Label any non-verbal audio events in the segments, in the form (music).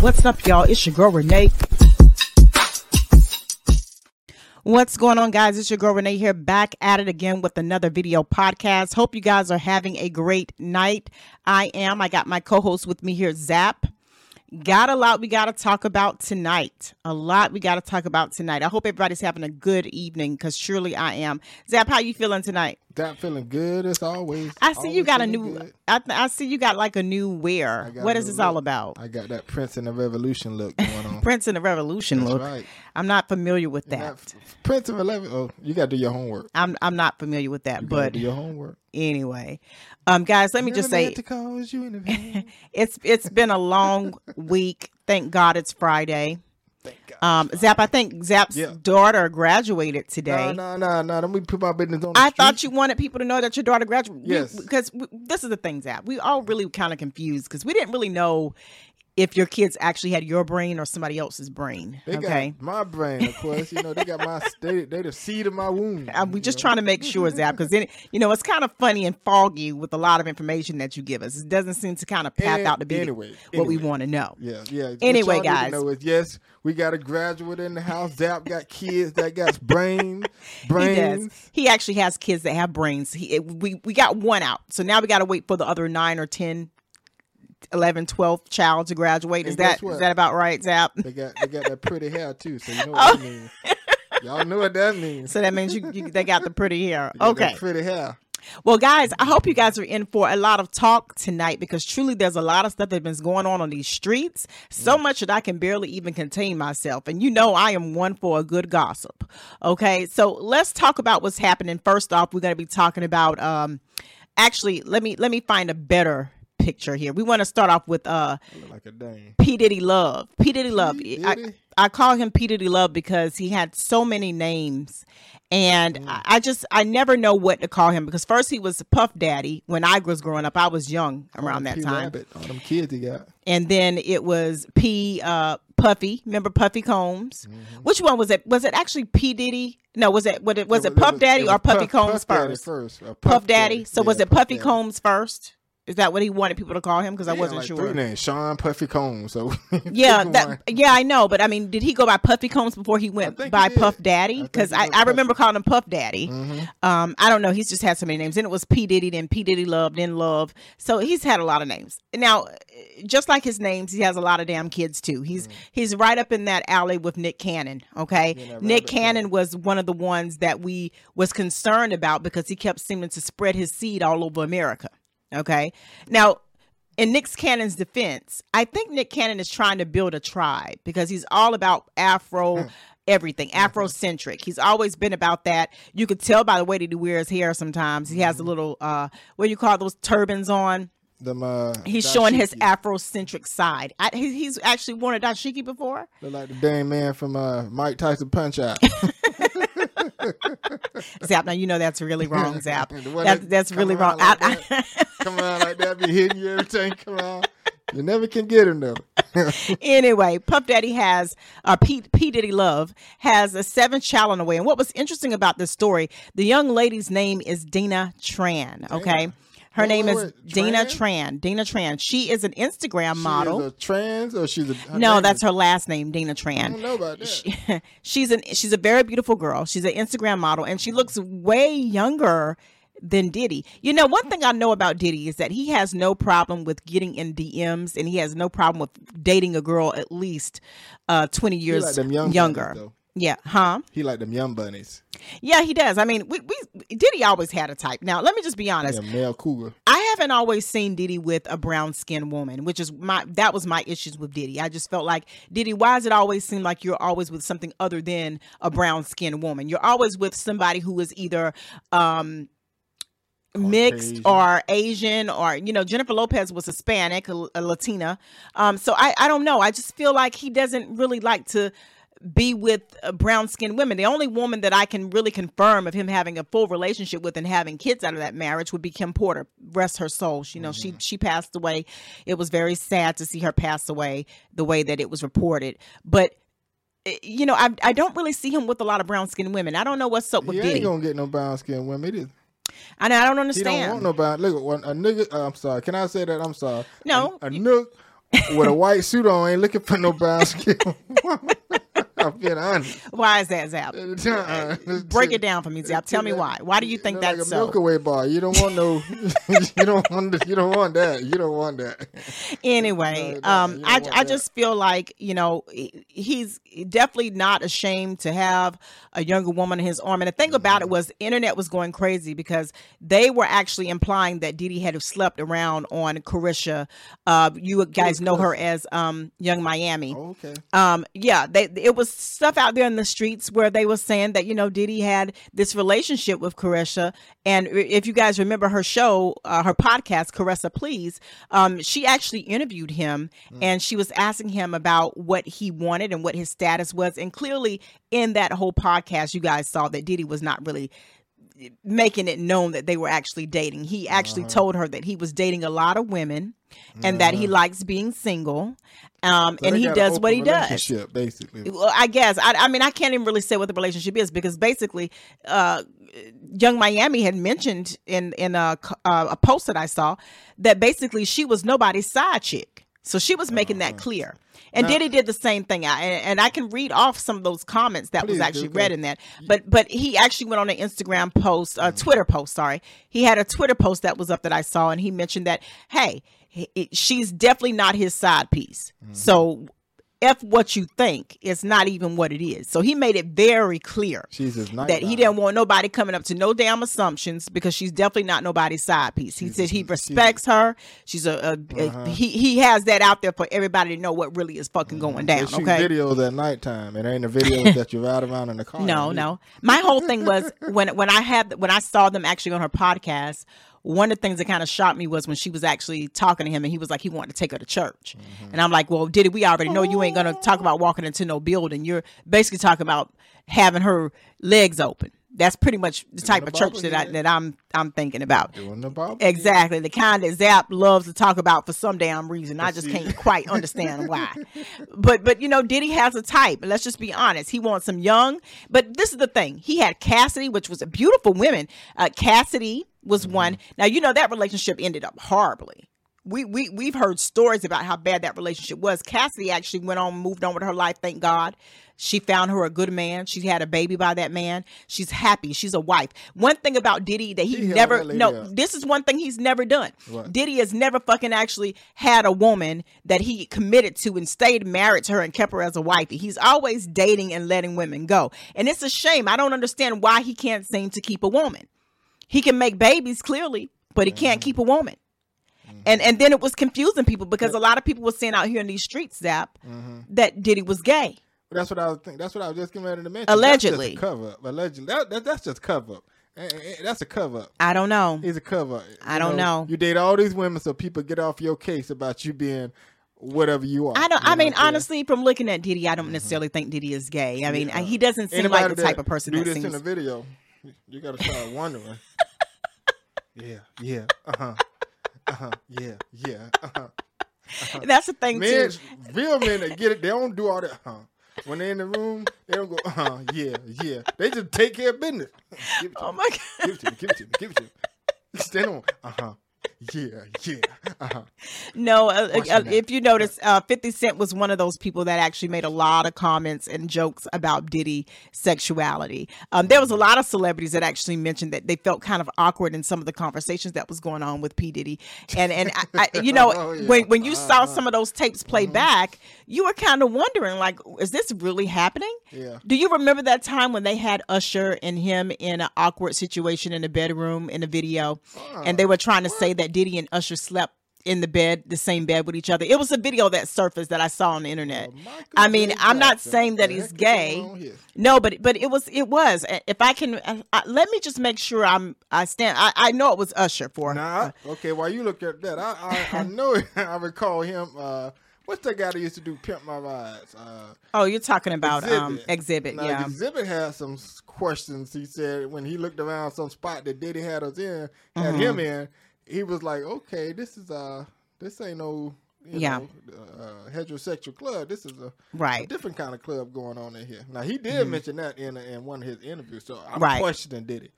What's up, y'all? It's your girl Renee. What's going on, guys? It's your girl Renee here, back at it again with another video podcast. Hope you guys are having a great night. I am. I got my co host with me here, Zap. Got a lot we got to talk about tonight. A lot we got to talk about tonight. I hope everybody's having a good evening because surely I am. Zap, how you feeling tonight? Zap feeling good as always. I see Always you got a new. I, th- I see you got like a new wear. What is this all about? I got that Prince and the Revolution look (laughs) going on. Prince and the Revolution That's look. right. I'm not familiar with that. not- Prince of Eleven. Oh, you got to do your homework. I'm I'm not familiar with that. You But do your homework. anyway, um, guys, let me just say to cause you in (laughs) it's it's been a long (laughs) week. Thank God it's Friday. Thank God. Um, Zap, I think Zap's Yeah. daughter graduated today. No, no, no, no. Let me put my business on the I thought you wanted people to know that your daughter graduated. Yes. Because this is the thing, Zap. We all really kind of confused because we didn't really know if your kids actually had your brain or somebody else's brain. They okay. got my brain, of course. You know, they got my they they the seed of my womb. (laughs) You just know? trying to make sure, Zap, because then you know it's kind of funny and foggy with a lot of information that you give us. It doesn't seem to kind of path An- out to be anyway, what we want to know. Yeah, yeah. Anyway, y'all need to guys. know is yes, we got a graduate in the house. Zap got kids that got (laughs) brains, He brains. does. He actually has kids that have brains. He it- we we got one out, so now we got to wait for the other nine or 10, 11, 12 child to graduate. Is that guess is what? that about right, Zap? They got they got that pretty hair too. So you know (laughs) Oh. what that means. Y'all know what that means. So that means you, you they got the pretty hair. They got that Okay. pretty hair. Well, guys, I hope you guys are in for a lot of talk tonight because truly there's a lot of stuff that's been going on on these streets. So much that I can barely even contain myself. And you know, I am one for a good gossip. Okay. So let's talk about what's happening. First off, we're going to be talking about, um, actually, let me, let me find a better picture here. We want to start off with, uh, like. P. Diddy Love. P. Diddy Love. P. I, call him P. Diddy Love because he had so many names. And Mm. I I just, I never know what to call him because first he was Puff Daddy. When I was growing up, I was young around that P. time. Rabbit, all them kids he got. And then it was P. Uh, Puffy. Remember Puffy Combs? Mm-hmm. Which one was it? Was it actually P. Diddy? No, was it, was it, was it, Puff Daddy was or Puffy Combs Puff Daddy first? first. uh, Puff, Daddy. So was it Puffy Daddy. Combs first? Is that what he wanted people to call him? Because I wasn't like sure. Three names: Sean Puffy Combs. So (laughs) Yeah, that yeah, I know, but I mean, did he go by Puffy Combs before he went think he by. Puff Daddy? Because he I, I remember calling him Puff Daddy. Mhm. Um, I don't know. He's just had so many names. Then it was P Diddy, then P Diddy Love, then Love. So he's had a lot of names. Now, just like his names, he has a lot of damn kids too. He's he's right up in that alley with Nick Cannon. Okay, Mm. Yeah, Nick Cannon was one of the ones that we was concerned about because he kept seeming to spread his seed all over America. Okay, now in Nick Cannon's defense, I think Nick Cannon is trying to build a tribe because he's all about Afro everything, Afrocentric. He's always been about that. You could tell by the way that he wears hair sometimes. He has a little uh what do you call those turbans on? Them, uh, He's showing his. Afrocentric side. I, he, he's actually worn a dashiki before. Look like the dang man from uh, Mike Tyson Punch Out. (laughs) (laughs) Zap, now you know that's really wrong, (laughs) Zap. That that's really wrong. around I- like come on like that, be hitting you every time come on. You never can get enough. (laughs) anyway, Puff Daddy has uh, P, P Diddy Love has a seven child on the way. And what was interesting about this story, the young lady's name is Dina Tran. Okay. Her Wait, name wait, is wait. Dina Tran? Tran. Dina Tran. She is an Instagram She model. is trans or she's a her no, that's is- her last name, Dina I Tran. don't know about that. She, (laughs) she's an she's a very beautiful girl. She's an Instagram model, and she looks way younger than Diddy. You know, one thing I know about Diddy is that he has no problem with getting in DMs, and he has no problem with dating a girl at least uh, twenty years like them young younger. Bunnies, yeah, huh? He like them young bunnies. Yeah, he does. I mean, we, we Diddy always had a type. Now, let me just be honest. Yeah, male cougar. I haven't always seen Diddy with a brown skinned woman, which is my that was my issues with Diddy. I just felt like Diddy, why does it always seem like you're always with something other than a brown skinned woman? You're always with somebody who is either um mixed Caucasian. or Asian or you know Jennifer Lopez was Hispanic, a, a Latina. Um so I I don't know. I just feel like he doesn't really like to be with uh, brown skinned women. The only woman that I can really confirm of him having a full relationship with and having kids out of that marriage would be Kim Porter. Rest her soul. She, you know, she she passed away. It was very sad to see her pass away the way that it was reported. But eh, you know, I I don't really see him with a lot of brown skinned women. I don't know what's up with He Diddy. ain't gonna get no brown skin women. It is. know. I don't He understand. don't want no brown. Look, a nigga. Uh, I'm sorry. Can I say that? I'm sorry. No, a, a nook with a white suit on ain't looking for no brown skin. (laughs) I'm being honest. (laughs) Why is that, Zap? Uh, (laughs) Break it down for me, Zap. Tell me why. Why do you think that's like a so? Milky Way bar. You don't want no. (laughs) you don't want. You don't want that. You don't want that. anyway, No, no, um, I I that. just feel like you know he's definitely not ashamed to have a younger woman in his arm. And the thing about Mm-hmm. it was, the internet was going crazy because they were actually implying that Diddy had slept around on Caresha. Uh, you guys know her as um, Young Miami. Okay. um yeah they it was stuff out there in the streets where they were saying that you know Diddy had this relationship with Caresha. And if you guys remember her show uh, her podcast Caresha Please um she actually interviewed him and she was asking him about what he wanted and what his status was. And clearly in that whole podcast you guys saw that Diddy was not really making it known that they were actually dating. He actually Uh-huh. told her that he was dating a lot of women and that he likes being single. Um, So and he does what he does. relationship, Basically. Well, I guess I, I mean I can't even really say what the relationship is because basically, uh, Young Miami had mentioned in in a uh, a post that I saw that basically she was nobody's side chick, so she was making Uh-huh. that clear. And Now- Diddy did the same thing, I, and, and I can read off some of those comments that was actually read in that. But but he actually went on an Instagram post, Mm-hmm. a Twitter post. Sorry, he had a Twitter post that was up that I saw, and he mentioned that hey, he- she's definitely not his side piece. Mm-hmm. So F what you think. is not even what it is. So he made it very clear that he didn't want nobody coming up to no damn assumptions because she's definitely not nobody's side piece. He She's- said he she's- Uh-huh. respects her. She's a, a, a- he he has that out there for everybody to know what really is fucking going down. shoot Okay. videos at nighttime. It ain't the videos (laughs) that you ride around in the car. No, no. My whole thing was (laughs) when when I had when I saw them actually on her podcast. One of the things that kind of shocked me was when she was actually talking to him, and he was like he wanted to take her to church, Mm-hmm. and I'm like, well, did we already know you ain't gonna talk about walking into no building? You're basically talking about having her legs open. That's pretty much the type the of church Bible that I that I'm I'm thinking about. Doing the Bible. Exactly, the kind that Zap loves to talk about for some damn reason. I just see- can't quite understand why. (laughs) But but you know, Diddy has a type. Let's just be honest. He wants some young. But this is the thing. He had Cassidy, which was a beautiful woman. Uh, Cassidy was mm-hmm. one. Now you know that relationship ended up horribly. We we we've heard stories about how bad that relationship was. Cassidy actually went on, moved on with her life. Thank God. She found her a good man. She had a baby by that man. She's happy. She's a wife. One thing about Diddy that he He never that no up. this is one thing he's never done. What? Diddy has never fucking actually had a woman that he committed to and stayed married to her and kept her as a wife. He's always dating and letting women go. And it's a shame. I don't understand why he can't seem to keep a woman. He can make babies clearly, but he can't keep a woman. And and then it was confusing people because a lot of people were saying out here in these streets, Zap, that Diddy was gay. But that's what I was thinking. That's what I was just getting ready to mention. Allegedly. that's just a cover up. Allegedly, that, that, that's just cover up. Eh, eh, eh, That's a cover up. I don't know. He's a cover. up. I You don't know. You date all these women so people get off your case about you being whatever you are. I don't. I mean, what I'm saying? honestly, from looking at Diddy, I don't necessarily think Diddy is gay. I mean, he doesn't seem like the type of person do that this seems. in a video, you got to start wondering. (laughs) yeah, yeah, uh huh, uh huh, yeah, yeah, uh huh. That's the thing Men, too. real men that get it, they don't do all that. Huh? When they're in the room, they don't go. Uh, huh, yeah, yeah. They just take care of business. Give it to Oh me. my god. Give it to me. Give it to me. Give it to me. Stand on. Uh huh. Yeah, yeah. Uh huh. No, uh, uh, if you notice, uh, 50 Cent was one of those people that actually made a lot of comments and jokes about Diddy sexuality. Um, there was a lot of celebrities that actually mentioned that they felt kind of awkward in some of the conversations that was going on with P. Diddy. And, and I, I, you know, (laughs) Oh, yeah. when, when you saw Uh-huh. some of those tapes play back, you were kind of wondering, like, is this really happening? Yeah. Do you remember that time when they had Usher and him in an awkward situation in a bedroom in a video, and they were trying to say that Diddy and Usher slept in the bed, the same bed with each other? It was a video that surfaced that I saw on the internet. Michael I mean, I'm not saying that he's gay. going on here? No, but but it was it was. If I can, uh, uh, let me just make sure I'm I stand. I, I know it was Usher for. Nah. Okay. While you look at that, I I, I (laughs) know (laughs) I recall him. Uh, what's that guy that used to do pimp my rides? Uh, Oh, you're talking about um Xzibit, Now, yeah. Xzibit had some questions. He said when he looked around some spot that Diddy had us in, had Mm-hmm. him in, he was like, "Okay, this is uh, this ain't no." You Yeah. know, uh, heterosexual club. This is a, a Right. Mm-hmm. different kind of club going on in here. Now he did mention that in in one of his interviews, so I'm Right. questioning did it.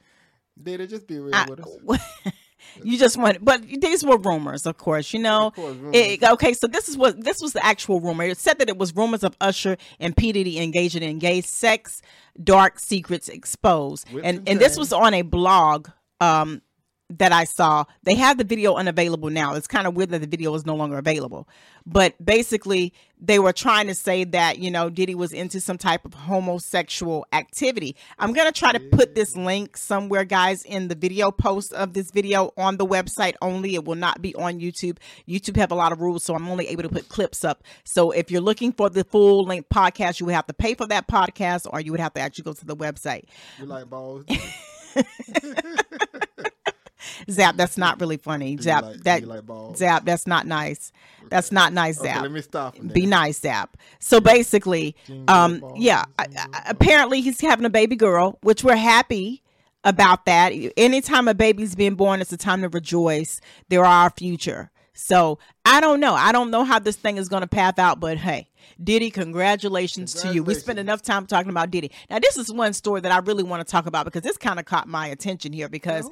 Did it just be real I- with us. (laughs) You just want, but these were rumors, of course. You know. Of course. It- okay, so this is what this was the actual rumor. It said that it was rumors of Usher and P Diddy engaging in gay sex, dark secrets exposed, and and this was on a blog. Um, that I saw. They have the video unavailable now. It's kind of weird that the video is no longer available. But basically, they were trying to say that, you know, Diddy was into some type of homosexual activity. I'm going to try to put this link somewhere, guys, in the video post of this video on the website only. It will not be on YouTube. YouTube have a lot of rules, so I'm only able to put clips up. So if you're looking for the full length podcast, you would have to pay for that podcast or you would have to actually go to the website. You like balls? (laughs) (laughs) Zap, that's not really funny. Do Zap, like- that like? Zap, that's not nice. That's not nice, Okay, Zap. let me stop. Be nice, Zap. So basically, um, yeah, I- I- apparently he's having a baby girl, which we're happy about that. Anytime a baby's being born, it's a time to rejoice. They're our future. So I don't know. I don't know how this thing is going to path out, but hey, Diddy, congratulations, to you. We spent enough time talking about Diddy. Now, this is one story that I really want to talk about because this kind of caught my attention here because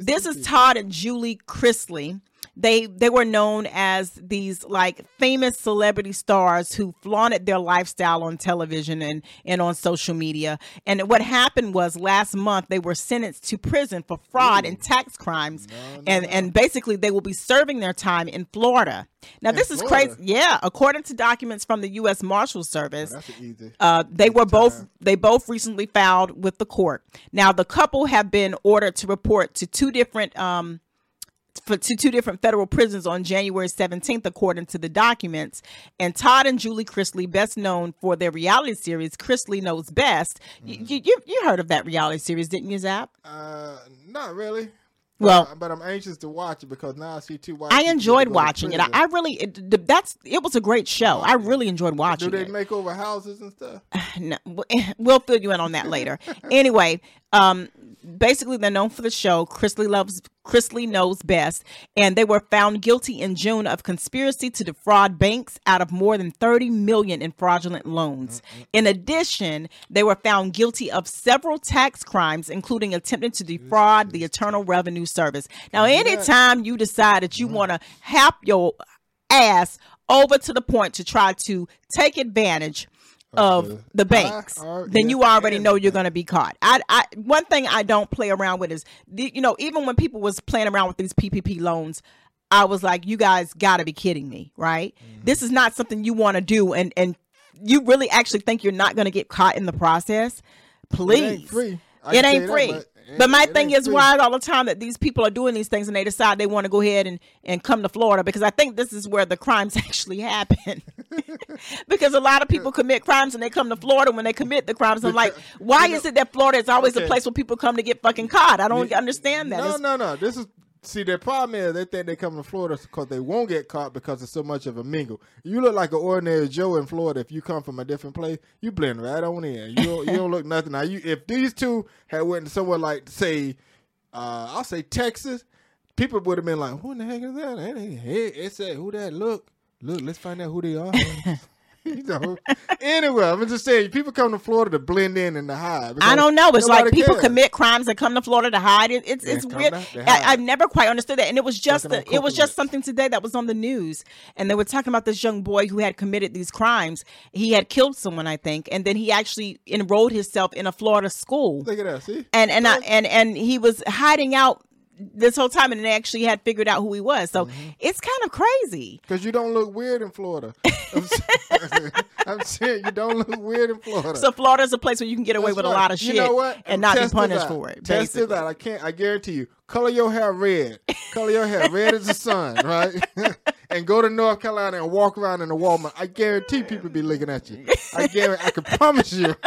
this is. Todd and Julie Chrisley. They they were known as these like famous celebrity stars who flaunted their lifestyle on television and and on social media. And what happened was last month they were sentenced to prison for fraud and tax crimes, No, no, and no. and basically they will be serving their time in Florida. Now this is Florida? crazy. Yeah, according to documents from the U.S. Marshal Service. Easy. Uh, they were both time. they both recently filed with the court. Now the couple have been ordered to report to two different um to two different federal prisons on January 17th, according to the documents. And Todd and Julie Chrisley, best known for their reality series "Chrisley Knows Best," Mm-hmm. you, you you heard of that reality series, didn't you, Zap? Uh, not really. Well- but, but I'm anxious to watch it because now I see two. I enjoyed watching it. I. I really it, that's it was a great show. I really enjoyed watching. Do they it. make over houses and stuff? (sighs) no, (laughs) we'll fill you in on that later. (laughs) anyway, um, basically they're known for the show. Chrisley loves Chrisley knows best, and they were found guilty in June of conspiracy to defraud banks out of more than 30 million in fraudulent loans. Mm-hmm. In addition, they were found guilty of several tax crimes, including attempting to defraud the Internal Revenue Service. Now, anytime you decide that you mm-hmm. want to hap your ass over to the point to try to take advantage of the the banks, then you already know you're going to be caught. I, I, one thing I don't play around with is, the, you know, even when people was playing around with these PPP loans, I was like, you guys got to be kidding me, right? Mm-hmm. This is not something you want to do, and and you really actually think you're not going to get caught in the process. Please, It ain't free. It ain't that, free. but it But my thing is why all the time that these people are doing these things and they decide they want to go ahead and, and come to Florida because I think this is where the crimes (laughs) actually happen. (laughs) because a lot of people commit crimes and they come to Florida when they commit the crimes. I'm like, (laughs) why you know- is it that Florida is always Okay. place where people come to get fucking caught? I don't understand that. No, It's- no, no. This is see their problem is they think they come to Florida because they won't get caught because it's so much of a mingle. You look like an ordinary Joe in Florida. If you come from a different place, you blend right on in. You don't, you don't look nothing. Now you if these two had went to somewhere like say, uh, I'll say Texas, people would have been like, "Who in the heck is that?" It, it said, "Who that? Look, look. Let's find out who they are." (laughs) (laughs) you know. Anyway, I'm just saying, people come to Florida to blend in and to hide. I don't know. It's like people cares. commit crimes and come to Florida to hide. It, it's it's weird. I, I've never quite understood that. And it was just the, it was just something today that was on the news, and they were talking about this young boy who had committed these crimes. He had killed someone, I think, and then he actually enrolled himself in a Florida school, Look at that. See. and and I, and and he was hiding out this whole time, and they actually had figured out who he was. So Mm-hmm. it's kind of crazy. Because you don't look weird in Florida. (laughs) I'm, saying, (laughs) I'm saying you don't look weird in Florida. So Florida's a place where you can get away That's with a lot of shit You know what? and not be punished for it. Test basically. it out. I can't. I guarantee you. Color your hair red. Color your hair red as the sun, right? (laughs) and go to North Carolina and walk around in the Walmart. I guarantee people be looking at you. I guarantee. I can promise you. (laughs)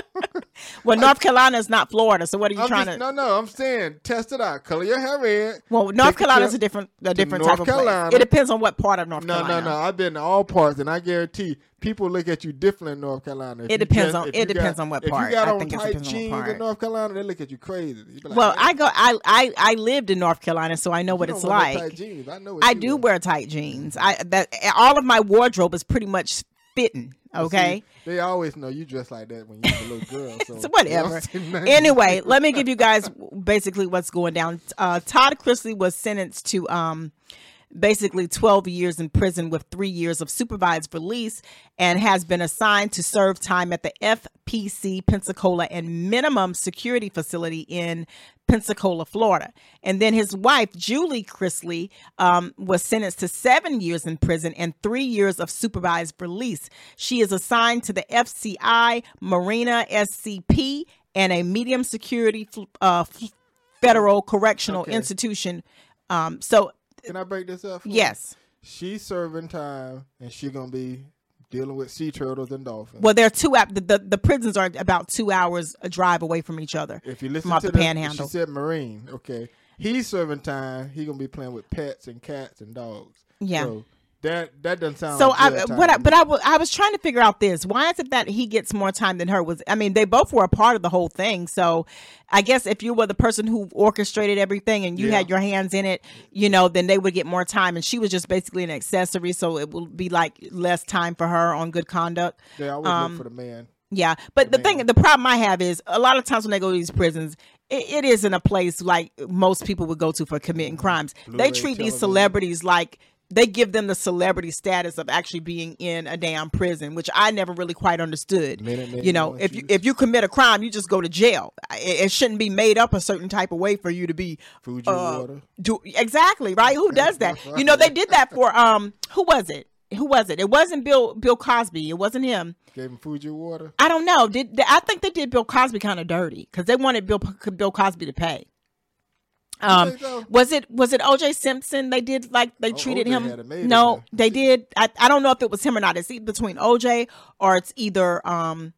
Well, North Carolina is not Florida, so what are you I'm trying just, to? no, no. I'm saying test it out. Color your hair red. Well, North Carolina is a different a different North type of Carolina. place. It depends on what part of North No, Carolina. No, no, no. I've been to all parts, and I guarantee people look at you different in North Carolina. If It depends on- if it depends got- on what If part. you got I on tight what jeans in North Carolina, they look at you crazy. Like, Well, "Hey, I go. I, I I lived in North Carolina, so I know what you it's wear no like. tight jeans. I know. What I do wear. wear tight jeans. I that all of my wardrobe is pretty much fitting. Okay. See, they always know you dress like that when you're a little girl. (laughs) So, so whatever. (laughs) anyway, let me give you guys basically what's going down. Uh, Todd Chrisley was sentenced to um, basically 12 years in prison with three years of supervised release and has been assigned to serve time at the FPC Pensacola and minimum security facility in Pensacola, Florida. And then his wife, Julie Chrisley, um, was sentenced to seven years in prison and three years of supervised release. She is assigned to the FCI, Marina SCP, and a medium security uh, federal correctional okay. institution. Um, so can I break this up? yes. She's serving time, and she's gonna be dealing with sea turtles and dolphins. Well, they're two. The, the, the prisons are about two hours a drive away from each other. If you listen to the, the Panhandle, she said Marine. Okay, he's serving time. He's gonna be playing with pets and cats and dogs. Yeah. So that that doesn't sound so. Like I what I, but I, w- I was trying to figure out this. Why is it that he gets more time than her? Was I mean they both were a part of the whole thing. So I guess if you were the person who orchestrated everything and you yeah. had your hands in it, you know, then they would get more time. And she was just basically an accessory, so it will be like less time for her on good conduct. They always um, look for the man. Yeah, but the, the thing, the problem I have is a lot of times when they go to these prisons, it, it isn't a place like most people would go to for committing crimes. Blue they treat these celebrities like they give them the celebrity status of actually being in a damn prison, which I never really quite understood. Minute, minute, you know, if you if you commit a crime, you just go to jail. It, it, shouldn't be made up a certain type of way for you to be Fuji uh, water. Do exactly right? Who does that? (laughs) you know, they did that for um, who was it? Who was it? It wasn't Bill Bill Cosby. It wasn't him. Gave him Fuji water. I don't know. Did I think they did Bill Cosby kind of dirty because they wanted Bill Bill Cosby to pay. Um, was it was it O.J. Simpson? They did like they oh, treated him. No, they did. I, I don't know if it was him or not. It's between O.J. or it's either um,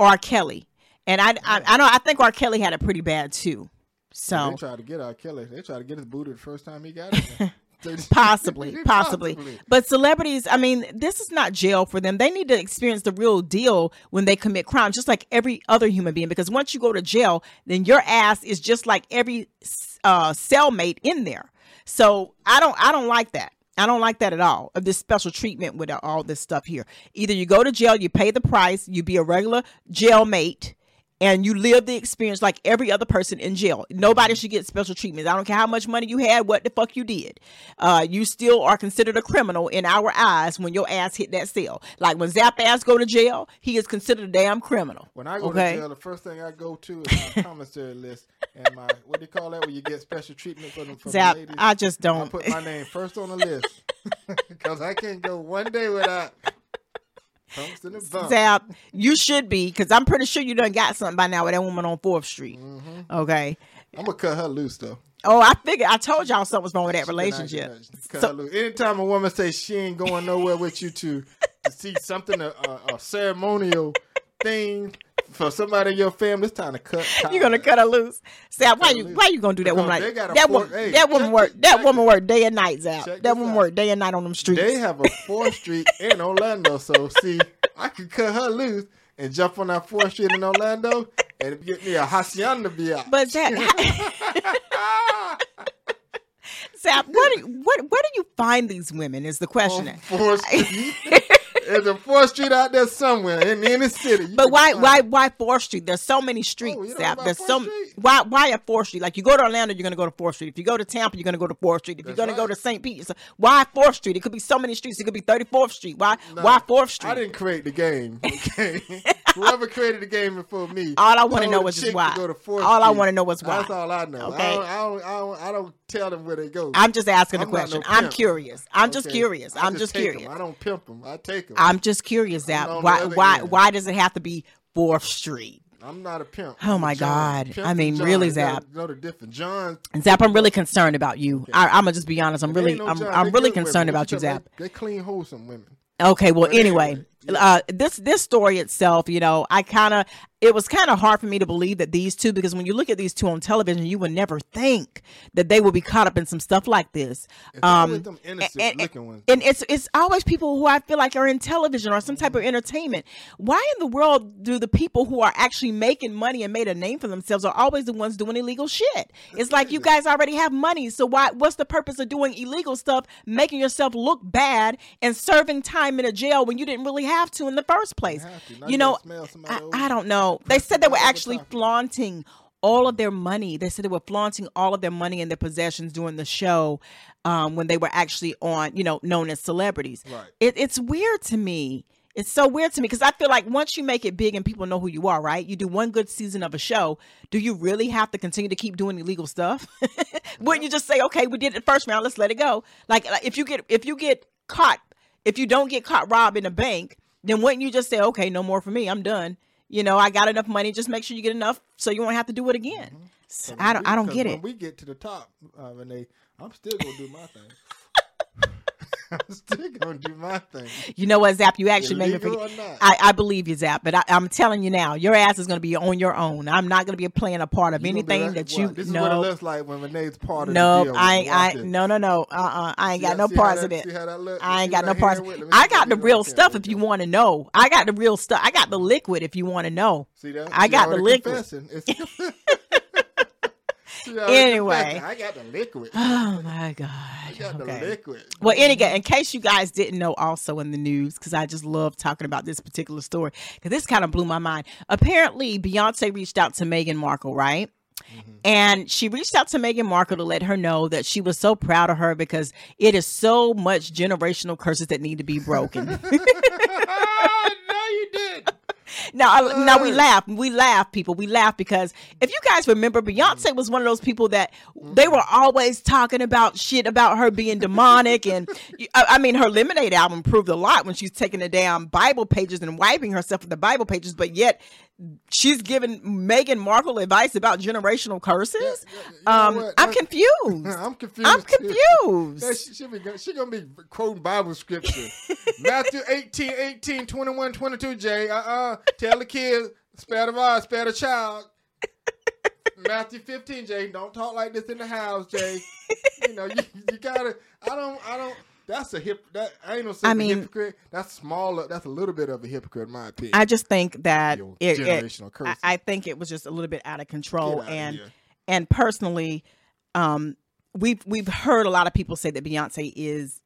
R. Kelly. And I, I I know I think R. Kelly had it pretty bad too. So yeah, they tried to get R. Kelly. They tried to get his booty the first time he got it. (laughs) (laughs) possibly, possibly. But celebrities, I mean, this is not jail for them. They need to experience the real deal when they commit crimes, just like every other human being. Because once you go to jail, then your ass is just like every uh, cellmate in there. So I don't, I don't like that. I don't like that at all. Of this special treatment with all this stuff here. Either you go to jail, you pay the price, you be a regular jailmate, and you live the experience like every other person in jail. Nobody should get special treatment. I don't care how much money you had, what the fuck you did. Uh, you still are considered a criminal in our eyes when your ass hit that cell. Like when Zap ass go to jail, he is considered a damn criminal. When I go okay? to jail, the first thing I go to is my (laughs) commissary list and my what do you call that when you get special treatment for them for Zap, the ladies? I just don't I put my name first on the list (laughs) because I can't go one day without Zap, you should be because I'm pretty sure you done got something by now with that woman on Fourth Street. Mm-hmm. Okay, I'm gonna cut her loose though. Oh, I figured. I told y'all something was wrong with that relationship. So, Anytime a woman says she ain't going nowhere with you to, to (laughs) see something a, a, a ceremonial thing for somebody in your family, it's time to cut. (laughs) You're gonna cut her loose. Zap, why you loose. why you gonna do that woman like that? Woman, hey, that woman work. That woman work day and night. Zap. That woman work day and night on them streets. They have a Fourth Street in Orlando, so see, I could cut her loose and jump on that Fourth Street in Orlando and get me a hacienda beer. But Zap, (laughs) Zap, what do, what where do you find these women? Is the question. Fourth (laughs) Street. There's a Fourth Street out there somewhere in any city. You but why why why Fourth Street? There's so many streets. Oh, out. There's so Street? why why a Fourth Street? Like you go to Orlando, you're gonna go to Fourth Street. If you go to Tampa, you're gonna go to Fourth Street. If That's you're gonna right. go to St. Peter's, why Fourth Street? It could be so many streets. It could be 34th Street. Why no, why Fourth Street? I didn't create the game. (laughs) Okay, whoever created the game before me. All I want to know is why. Go to Fourth all Street. I want to know is why. That's all I know. Okay, I don't, I don't, I don't, I don't tell them where they go. I'm just asking I'm a question. No I'm curious. I'm okay. just curious. I'm just, just curious. Them. I don't pimp them. I take them. I'm just curious that why why end. why does it have to be Fourth Street? I'm not a pimp. Oh my God! I mean, really, Zap. No, the different John. Zap, I'm really concerned about you. Okay. I, am gonna just be honest. I'm really, no I'm, I'm really concerned about you, Zap. They, they clean, wholesome women. Okay, well, anyway, uh, this this story itself, you know, I kind of it was kind of hard for me to believe that these two, because when you look at these two on television, you would never think that they would be caught up in some stuff like this. Um, them and, and it's it's always people who I feel like are in television or some type of entertainment. Why in the world do the people who are actually making money and made a name for themselves are always the ones doing illegal shit? It's like you guys already have money, so why? What's the purpose of doing illegal stuff, making yourself look bad, and serving time in a jail when you didn't really have to in the first place? have to. Now You you know, gotta smell somebody I. I don't know. They said they were actually flaunting all of their money. They said they were flaunting all of their money and their possessions during the show um, when they were actually on, you know, known as celebrities. Right. It, it's weird to me. It's so weird to me because I feel like once you make it big and people know who you are, right? You do one good season of a show. Do you really have to continue to keep doing illegal stuff? (laughs) Wouldn't you just say, okay, we did it the first round, let's let it go? Like, like if you get if you get caught, if you don't get caught robbing a bank, then wouldn't you just say, okay, no more for me, I'm done. You know, I got enough money. Just make sure you get enough so you won't have to do it again. I don't. I don't get when it. we get to the top, uh, Renee, I'm still gonna do my thing. (laughs) I'm still gonna do my thing. You know what, Zap? You actually made me forget. I, I believe you, Zap, but I, I'm telling you now, your ass is going to be on your own. I'm not going to be playing a part of You gonna anything like, that you "What? This is what it looks like when Renee's part of No, the deal. I, I, no, no, no. Uh, uh I ain't See got no parts of it. see how that look? I ain't got no parts. hand with- let me I got the real stuff if you you want to know. I got the real stuff. I got the liquid if you want to know. See that? I got the liquid. (laughs) (laughs) confessing. It's- She already Anyway. I got the liquid. (sighs) Oh my I god. got the liquid. Well, anyway, in case you guys didn't know, also in the news, because I just love talking about this particular story, because this kind of blew my mind. Apparently, Beyonce reached out to Meghan Markle, right? Mm-hmm. And she reached out to Meghan Markle to let her know that she was so proud of her because it is so much generational curses that need to be broken. (laughs) (laughs) no, you did. now, I, now we laugh. We laugh, people. We laugh because if you guys remember, Beyonce was one of those people that they were always talking about shit about her being demonic, and I, I mean, her Lemonade album proved a lot when she's taking the damn Bible pages and wiping herself with the Bible pages, but yet she's giving Meghan Markle advice about generational curses. Yeah, yeah, you know um. (laughs) I'm confused. I'm confused. I'm confused. She's she, she, be, she gonna be quoting Bible scripture. (laughs) Matthew 18, 18, 21, 22, Jay. Uh-uh. Tell the kids, spare the rod, spare the child. Matthew 15, Jay. Don't talk like this in the house, Jay. You know, you, you gotta, I don't, I don't, that's a hip, that, I ain't no I I mean- hypocrite. That's smaller, that's a little bit of a hypocrite in my opinion. I just think that Your it, generational I. I think it was just a little bit out of control, outta and here. and personally, um, we've we've heard a lot of people say that Beyonce is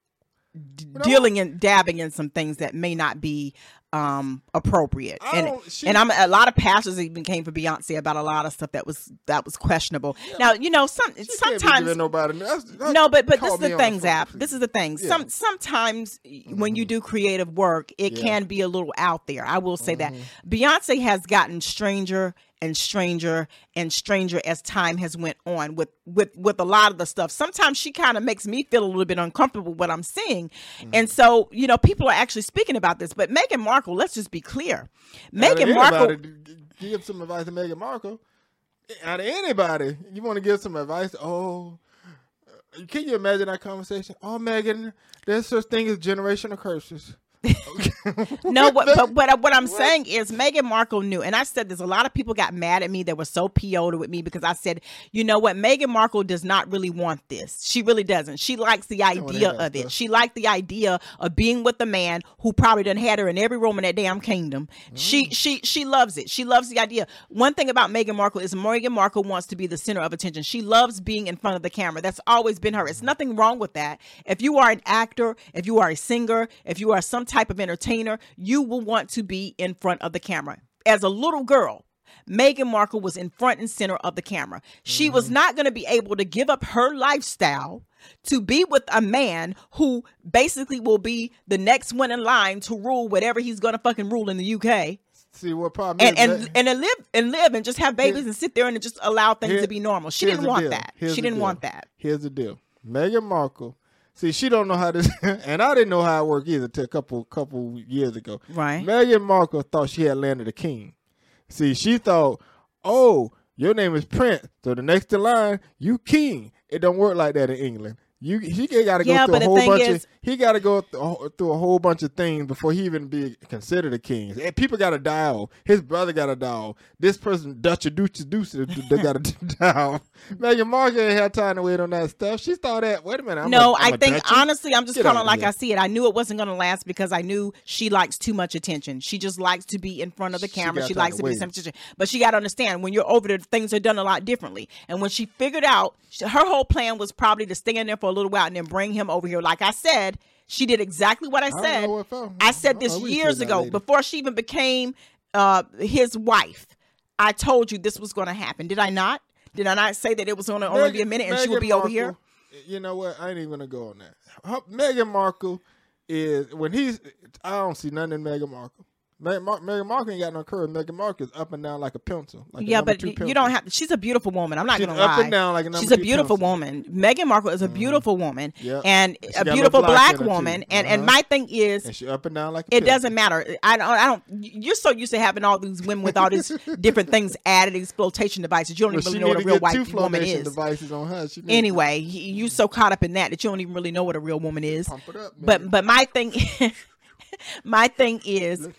d- dealing and dabbing in some things that may not be um appropriate and she- and I'm a lot of pastors even came for Beyonce about a lot of stuff that was that was questionable. Now you know some She can't be sometimes nobody, that's, that's no, but but this is the thing, Zap. This is the thing. Yeah. Some sometimes when you do creative work, it Yeah. can be a little out there. I will say that Mm-hmm. Beyonce has gotten stranger and stranger and stranger as time has went on with with with a lot of the stuff. Sometimes she kind of makes me feel a little bit uncomfortable what I'm seeing, Mm-hmm. and so you know people are actually speaking about this. But Meghan Markle, let's just be clear, Meghan Markle. anybody, g- g- give some advice to Meghan Markle. Out of anybody, you want to give some advice? Oh, uh, can you imagine that conversation? Oh, Megan, there's such thing as generational curses. (laughs) No, what, but what, what I'm What? saying is Meghan Markle knew, and I said this. A lot of people got mad at me. They were so PO'd with me because I said, you know what, Meghan Markle does not really want this. She really doesn't. She likes the idea of it. stuff. She liked the idea of being with a man who probably done had her in every room in that damn kingdom. She Mm. she she loves it. She loves the idea. One thing about Meghan Markle is Meghan Markle wants to be the center of attention. She loves being in front of the camera. That's always been her. It's nothing wrong with that. If you are an actor, if you are a singer, if you are some type of entertainer, you will want to be in front of the camera. As a little girl, Meghan Markle was in front and center of the camera. She Mm-hmm. was not going to be able to give up her lifestyle to be with a man who basically will be the next one in line to rule whatever he's going to fucking rule in the UK See what problem and is? and and to live and live and just have babies Here- and sit there and just allow things here- to be normal. She didn't want deal. that. Here's she didn't deal. want that. Here's the deal. Meghan Markle. See, she don't know how this, (laughs) and I didn't know how it worked either till a couple couple years ago. Right. Meghan Markle thought she had landed a king. See, she thought, oh, your name is Prince, so the next in line, you king. It don't work like that in England. You he got to go Yeah, through a whole bunch is- of he got to go th- through a whole bunch of things before he even be considered a king. And people got to die. His brother got to die. This person Dutch Deuce Deuce they got to (laughs) die off. Meghan Markle ain't had time to wait on that stuff. She thought that. Wait a minute. I'm no, a, I think Duchess. honestly, I'm just Get calling like. I see it. I knew it wasn't going to last because I knew she likes too much attention. She just likes to be in front of the camera. got She likes to to be attention. But she got to understand when you're over there, things are done a lot differently. And when she figured out, she- her whole plan was probably to stay in there for a little while and then bring him over here. Like I said, she did exactly what I said. I- I I said don't this know years ago before she even became uh, his wife. I told you this was going to happen. Did I not? Did I not say that it was going to only be a minute and she would Meghan be over here? You know what? I ain't even gonna go on that. Her, Meghan Markle is when he's. I don't see nothing in Meghan Markle. Meghan, Mar- Meghan Markle ain't got no curve. Megan Markle is up and down like a pencil. Like yeah, number but you don't have. She's a beautiful woman. I'm not She's gonna up lie. Up and down like a she's a beautiful pencil. woman. Megan Markle is a beautiful woman Yep. and She a beautiful black black in her, too. woman. And and Uh-huh. my thing is, And she up and down like a it pencil. doesn't matter. I don't. I don't. You're so used to having all these women with all these (laughs) different things added, these flotation devices. You don't Well, even she know what a real white woman is. devices on her. Anyway, you you so caught up in that that you don't even really know what a real woman is. pump it up. But but my thing, (laughs) my thing is, look,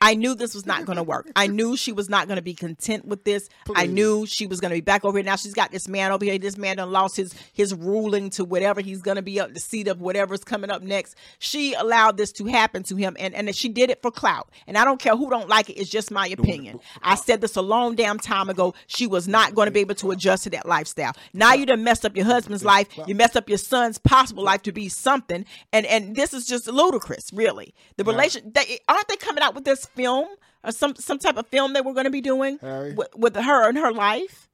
I knew this was not going to work. I knew she was not going to be content with this. I knew she was going to be back over here. Now she's got this man over here. This man done lost his his ruling to whatever he's going to be up the seat of whatever's coming up next. She allowed this to happen to him, and and she did it for clout. And I don't care who don't like it. It's just my opinion. I said this a long damn time ago. She was not going to be able to adjust to that lifestyle. Now you done messed up your husband's life. You messed up your son's possible life to be something. And and this is just ludicrous, really. The relation. They, aren't they coming out with this film or some some type of film that we're going to be doing with, with her and her life?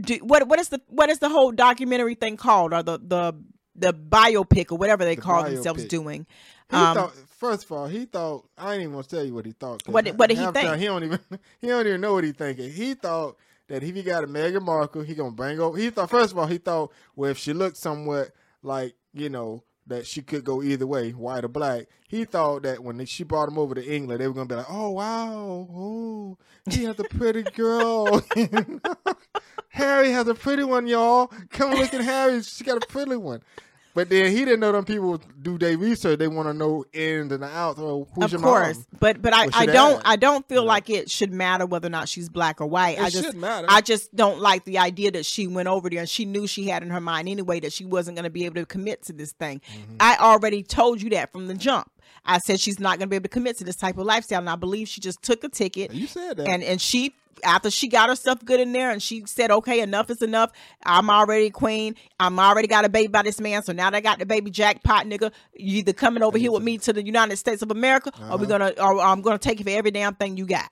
Do, what what is the what is the whole documentary thing called or the the the biopic or whatever they The call themselves doing? He Um, thought, first of all, he thought I ain't even gonna tell you what he thought. What did- what did he the time think? He don't even (laughs) he don't even know what he thinking. He thought that if he got a Meghan Markle, he gonna bring over. He thought first of all, he thought well if she looked somewhat like you know that she could go either way, white or black. He thought that when she brought him over to England, they were gonna be like, oh wow, oh he has a pretty girl. (laughs) Harry has a pretty one, y'all. Come look at Harry. She got a pretty one. But then he didn't know them people do their research. They want to know ins and outs. Oh, who's of your course, mom? but but I, I don't? I don't feel Yeah. like it should matter whether or not she's black or white. It I just should matter. I just don't like the idea that she went over there and she knew she had in her mind anyway that she wasn't going to be able to commit to this thing. Mm-hmm. I already told you that from the jump. I said she's not going to be able to commit to this type of lifestyle, and I believe she just took a ticket You said that. and and she after she got herself good in there and she said okay enough is enough. I'm already queen. I'm already got a baby by this man. So now that i got the baby jackpot nigga you either coming over here with me to the united states of america or we uh-huh. gonna or i'm gonna take you for every damn thing you got.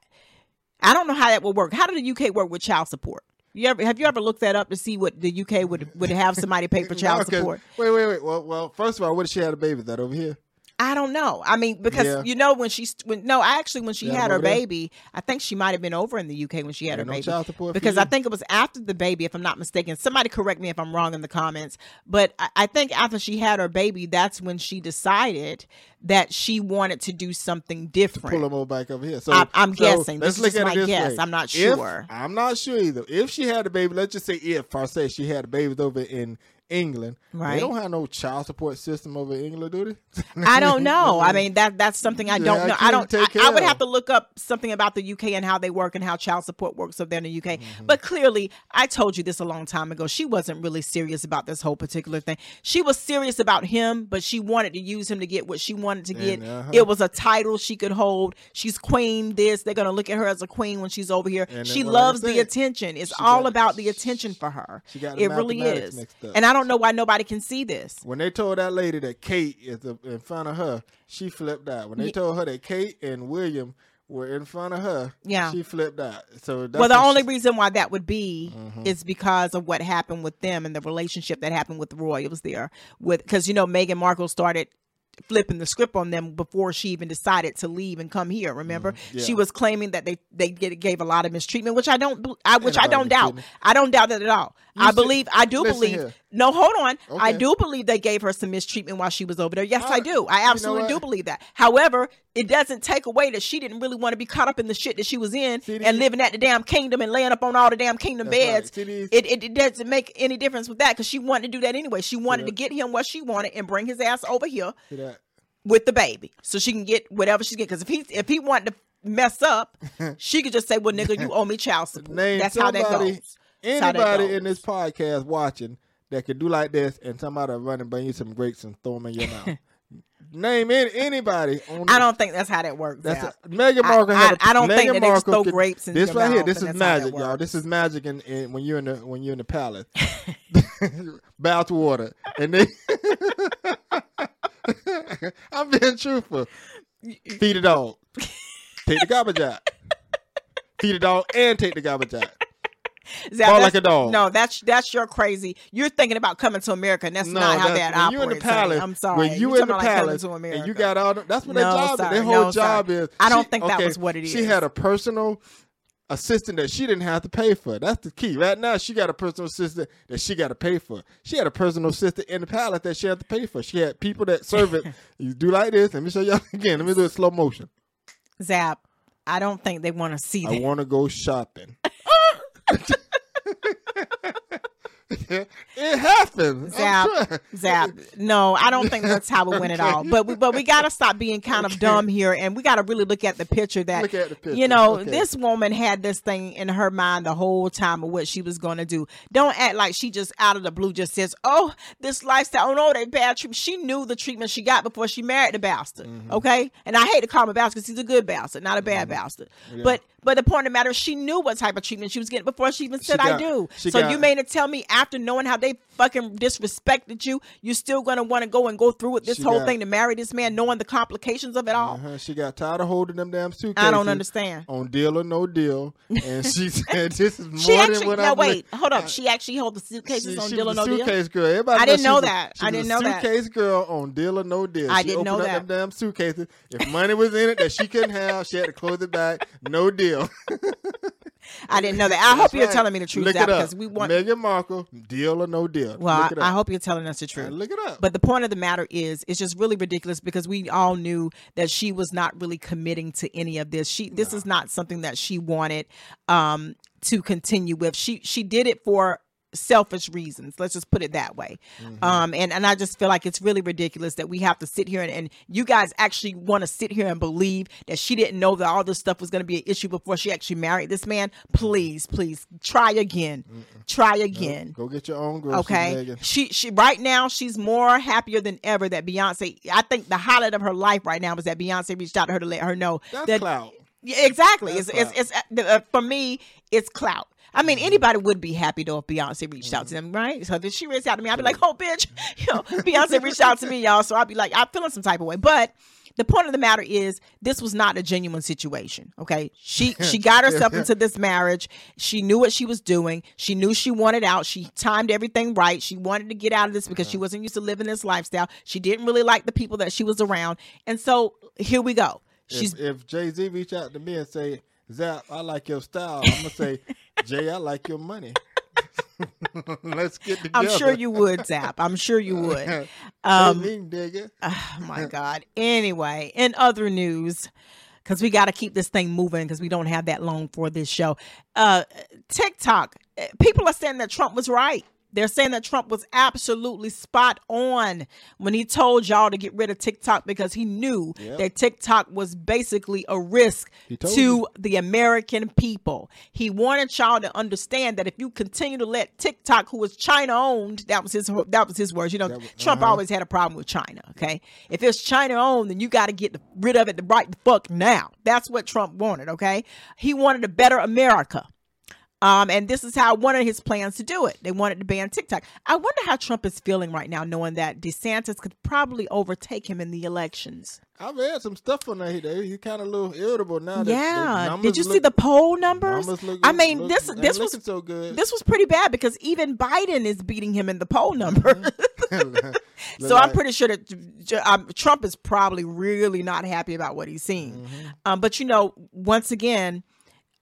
I don't know how that would work. How did the uk work with child support? You ever have you ever looked that up to see what the uk would would have somebody pay for (laughs) child No, support? Wait, wait, wait. Well, well, first of all, what if she had a baby? That over here? I don't know. I mean, because Yeah. you know when she when no, actually when she Yeah, had her baby, I think she might have been over in the UK when she had her no baby. because I think it was after the baby, if I'm not mistaken. Somebody correct me if I'm wrong in the comments, but I, I think after she had her baby, that's when she decided that she wanted to do something different. Pull them all back over here. So I- I'm so guessing. Let's This is look at it this guess. way. I'm not If- sure. I'm not sure either. If she had a baby, let's just say if per say she had a baby over in England, Right. They don't have no child support system over in England, do they? (laughs) I don't know. I (laughs) mean that that's something I don't I know. I can't don't. take I, I would have to look up something about the UK and how they work and how child support works over there in the UK. Mm-hmm. But clearly, I told you this a long time ago. She wasn't really serious about this whole particular thing. She was serious about him, but she wanted to use him to get what she wanted to get. And, uh-huh. It was a title she could hold. She's queen. This they're gonna look at her as a queen when she's over here. And, she I loves the attention. It's she all got- about the attention for her. she got it really is. mixed up. And I don't know why nobody can see this. When they told that lady that Kate is in front of her, she flipped out. When they Ye- told her that Kate and William were in front of her, Yeah. she flipped out. So that's well, the only she- reason why that would be Mhm. is because of what happened with them and the relationship that happened with the royals there. With because you know Meghan Markle started flipping the script on them before she even decided to leave and come here. Remember, Mm-hmm. yeah. she was claiming that they they get, gave a lot of mistreatment, which I don't, I, which I don't doubt. I don't doubt that at all. You I said- believe, I do believe here. No, hold on. I do believe they gave her some mistreatment while she was over there. Yes, I I- do. I you know absolutely do believe that. However, it doesn't take away that she didn't really want to be caught up in the shit that she was in See, and living at the damn kingdom and laying up on all the damn kingdom That's beds. These- It, it, it doesn't make any difference with that because she wanted to do that anyway. She wanted to get him what she wanted and bring his ass over here with the baby so she can get whatever she get. Because if he if he wanted to mess up, (laughs) she could just say, "Well, nigga, you owe me child (laughs) support." Name That's how that somebody- goes. That's that Anybody in this podcast watching that could do like this, and somebody run and bring you some grapes and throw them in your mouth. (laughs) Name any, anybody. On I don't think that's how that works. That's out. a, Meghan I- Markle. I- had a, I don't think Meghan that they just throw could- grapes in This right here. This is that's how that magic, y'all. This is magic. In, in when you're in the when you're in the palace, (laughs) (laughs) bath water, and they. I'm being truthful. Feed a dog. Take the garbage out. Feed a dog and take the garbage out. (laughs) Zach, Fall like a dog. No, that's that's your crazy. You're thinking about coming to America, and that's not how that when you in the operates. honey. palace. I'm sorry. When you You're in the talking about coming palace to and you got all the, that's what their job sorry. is. Their No, whole job sorry. is. I don't she- think that okay, was what it is. She had a personal assistant that she didn't have to pay for. That's the key. Right now, she got a personal assistant that she got to pay for. She had a personal assistant in the palace that she had to pay for. She had people that serve it. (laughs) you do like this. Let me show y'all (laughs) again. Let me do it slow motion. Zap. I don't think they want to see I that. want to go shopping. (laughs) it happens. Zap, Zap. No, I don't think that's how it went at all. But we, but we got to stop being kind of Okay. dumb here, and we got to really look at the picture that the picture. you know Okay. this woman had this thing in her mind the whole time of what she was going to do. Don't act like she just out of the blue just says, "Oh, this lifestyle. Oh no, they bad treatment." She knew the treatment she got before she married the bastard. Mm-hmm. Okay, and I hate to call him a bastard because he's a good bastard, not a bad bastard. Yeah. But but the point of the matter, is she knew what type of treatment she was getting before she even said, "I got- do." So got- you mean to tell me after knowing how they fucking disrespected you, you're still gonna want to go and go through with this She whole got- thing to marry this man, knowing the complications of it all? Uh-huh. She got tired of holding them damn suitcases. I don't understand. On deal or no deal, and she (laughs) said, "This is more She actually than what now I'm." wait, hold up. She actually held the suitcases She, on she deal or no a deal. suitcase girl. Everybody I didn't know that. I didn't know that. Suitcase girl on deal or no deal. I she didn't know that. them damn suitcases. If money was in it that she couldn't have, she had to close it back. No deal. (laughs) I didn't know that. I hope you're right. telling me the truth Look Zap, it up. because we want. Meghan Markle, deal or no deal. well, I, I hope you're telling us the truth. Uh, look it up. But the point of the matter is, it's just really ridiculous because we all knew that she was not really committing to any of this. She this is not something that she wanted um, to continue with. She she did it for selfish reasons. Let's just put it that way. Mm-hmm. Um, and and I just feel like it's really ridiculous that we have to sit here and, and you guys actually want to sit here and believe that she didn't know that all this stuff was going to be an issue before she actually married this man. Please, please try again. Try again. Go get your own groceries, Okay. Meghan. She she right now she's more happier than ever that Beyonce I think the highlight of her life right now was that Beyonce reached out to her to let her know That's that clout. Yeah, exactly. That's It's, it's it's uh, for me it's clout. I mean, anybody would be happy though if Beyonce reached out to them, right? So if she reached out to me, I'd be like, "Oh, bitch, (laughs) you know, Beyonce reached out to me, y'all." So I'd be like, I'm feeling some type of way. But the point of the matter is, this was not a genuine situation. Okay, she (laughs) she got herself into this marriage. She knew what she was doing. She knew she wanted out. She timed everything right. She wanted to get out of this because she uh-huh. wasn't used to living this lifestyle. She didn't really like the people that she was around, and so here we go. She's if, if Jay Z reach out to me and say, Zap, I like your style, I'm gonna say, (laughs) Jay, I like your money. (laughs) Let's get together. I'm sure you would, Zap. I'm sure you would. (laughs) Um, hey, (sighs) oh my God. Anyway, in other news, because we got to keep this thing moving because we don't have that long for this show. Uh, TikTok. eh, People are saying that Trump was right. They're saying that Trump was absolutely spot on when he told y'all to get rid of TikTok because he knew Yep. that TikTok was basically a risk to you. the American people. He wanted y'all to understand that if you continue to let TikTok, who was China owned, that was his that was his words. You know, was- Trump uh-huh. always had a problem with China. Okay, if it's China owned, then you got to get rid of it the right the fuck now. That's what Trump wanted. Okay, he wanted a better America. Um, and this is how one of his plans to do it. They wanted to ban TikTok. I wonder how Trump is feeling right now, knowing that DeSantis could probably overtake him in the elections. I read some stuff on that. He, he kind of a little irritable now. that Yeah. Did you see the poll numbers? look- I mean, look- this this was so good. this was pretty bad because even Biden is beating him in the poll number. (laughs) (laughs) Look so I'm pretty sure that um, Trump is probably really not happy about what he's seeing. Mm-hmm. Um, but you know, once again,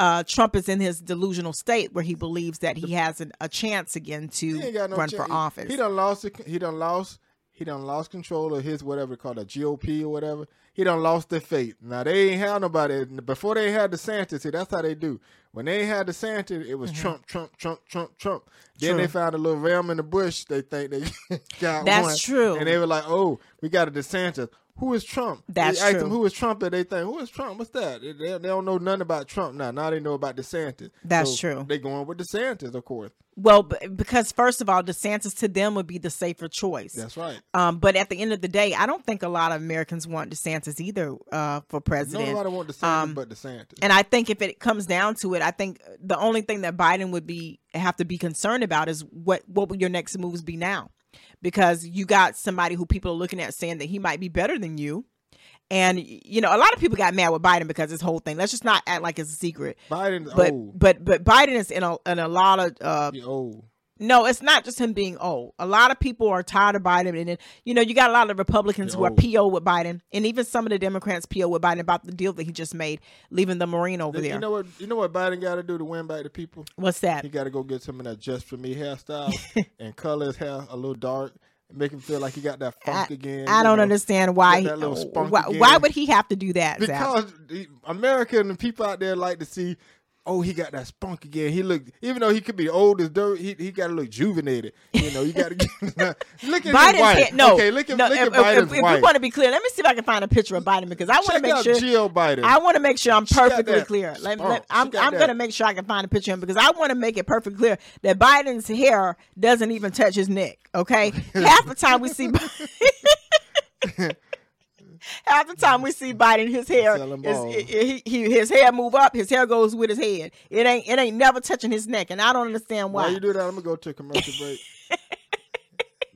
uh, Trump is in his delusional state where he believes that he has an, a chance again to He no run chance. for office. He done lost. He done lost. He done lost control of his whatever called a GOP or whatever. He done lost their faith. Now they ain't had nobody before they had DeSantis. See, that's how they do. When they had DeSantis, it was Trump, Trump, Trump, Trump, Trump. Then Mm-hmm. True. they found a little ram in the bush. They think they (laughs) got That's one. true. And they were like, "Oh, we got a DeSantis." Who is Trump? That's they asked true. them who is Trump, and they think, "Who is Trump? What's that?" They, they don't know nothing about Trump now. Now they know about DeSantis. That's So true. They going with DeSantis, of course. well, because first of all, DeSantis to them would be the safer choice. That's right. Um, but at the end of the day, I don't think a lot of Americans want DeSantis either uh, for president. Nobody want DeSantis Um, but DeSantis. And I think if it comes down to it, I think the only thing that Biden would be have to be concerned about is what what would your next moves be now, because you got somebody who people are looking at saying that he might be better than you, and you know a lot of people got mad with Biden because this whole thing. Let's just not act like it's a secret. Biden, But old. but but Biden is in a in a lot of uh, old. No, it's not just him being old. A lot of people are tired of Biden, and then you know you got a lot of Republicans who are. PO with Biden, and even some of the Democrats PO with Biden about the deal that he just made, leaving the Marine over there. You know what? You know what Biden got to do to win back the people? What's that? He got to go get some of that just for me hairstyle (laughs) and color his hair a little dark, make him feel like he got that funk I, again. I don't know? understand why. Get that little spunk why, why would he have to do that? Zach? Because the American people out there like to see. Oh, he got that spunk again. He look, even though he could be old as dirt, he, he got to look juvenated. You know, you got to get (laughs) look at Biden's wife. no, okay, look at no. look if, at Biden's if, if we want to be clear, let me see if I can find a picture of Biden because I want to make out sure. Jill Biden. I want to make sure I'm perfectly clear. Let, let- I'm, I'm going to make sure I can find a picture of him because I want to make it perfectly clear that Biden's hair doesn't even touch his neck. Okay, (laughs) half the time we see. (laughs) Half the time we see Biden, his hair is he, he, his hair move up, his hair goes with his head. It ain't it ain't never touching his neck, and I don't understand why. While you do that, I'm gonna go to a commercial break.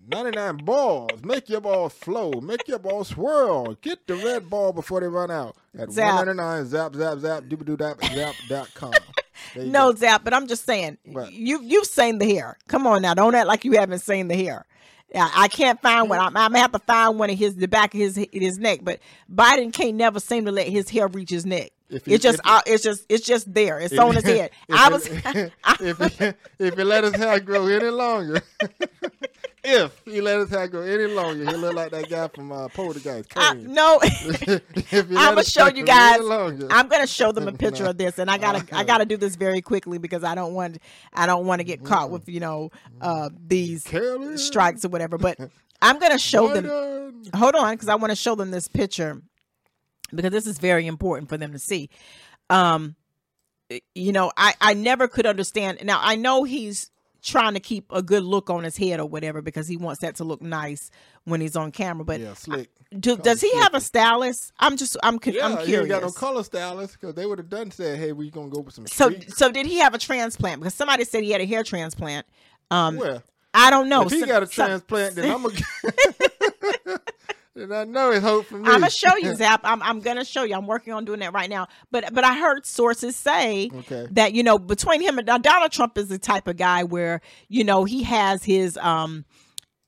99 balls. Make your balls flow. Make your balls swirl. Get the red ball before they run out. At Zap. 199 zap zap zap doobie dap zap dot com. No, go. Zap, but I'm just saying you you've seen the hair. Come on now, don't act like you haven't seen the hair. I, I can't find one. I'm, I'm gonna have to find one of his the back of his his neck. But Biden can't never seem to let his hair reach his neck. If you- it's just if- uh, it's just it's just there. It's If- on his head. (laughs) I it- was (laughs) if (laughs) he, if he let his hair grow any longer, if he let his hair grow any longer, he'll look like that guy from uh, Poltergeist. I, no. He I'm gonna show you guys. I'm gonna show them a picture No. of this, and I gotta I gotta do this very quickly because I don't want I don't want to get caught with you know uh, these Carolyn strikes or whatever. But I'm gonna show them. Hold on because i want to show them this picture because this is very important for them to see. Um you know i i never could understand. Now i know he's trying to keep a good look on his head or whatever because he wants that to look nice when he's on camera but Yeah, slick. do, does he have a stylist i'm just i'm Yeah, i'm he curious got no color stylist because they would have done said, "Hey, we're gonna go with some." so so did he have a transplant? Because somebody said he had a hair transplant. Um well, i don't know. If he Some- got a some- transplant, then I'm gonna. (laughs) (laughs) then I know it's hope for me. I'm gonna show you, (laughs) Zap. I'm I'm gonna show you. I'm working on doing that right now. But but I heard sources say Okay. that you know between him and Donald Trump is the type of guy where you know he has his um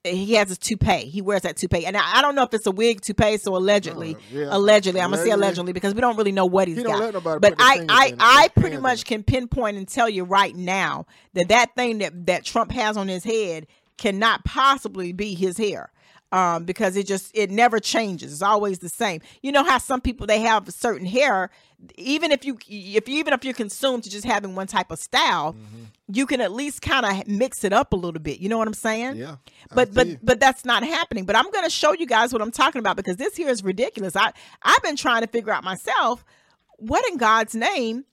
he has his toupee. He wears that toupee, and I, I don't know if it's a wig toupee. So allegedly, Uh, yeah. allegedly, I'm gonna say Allegedly. because we don't really know what he's He got. but I I. I pretty much can pinpoint and tell you right now that that thing that that Trump has on his head cannot possibly be his hair um, because it just it never changes. It's always the same. You know how some people they have a certain hair, even if you if you even if you're consumed to just having one type of style, Mm-hmm. you can at least kind of mix it up a little bit. You know what I'm saying? Yeah, But but but that's not happening. But I'm going to show you guys what I'm talking about because this here is ridiculous. I I've been trying to figure out myself what in God's name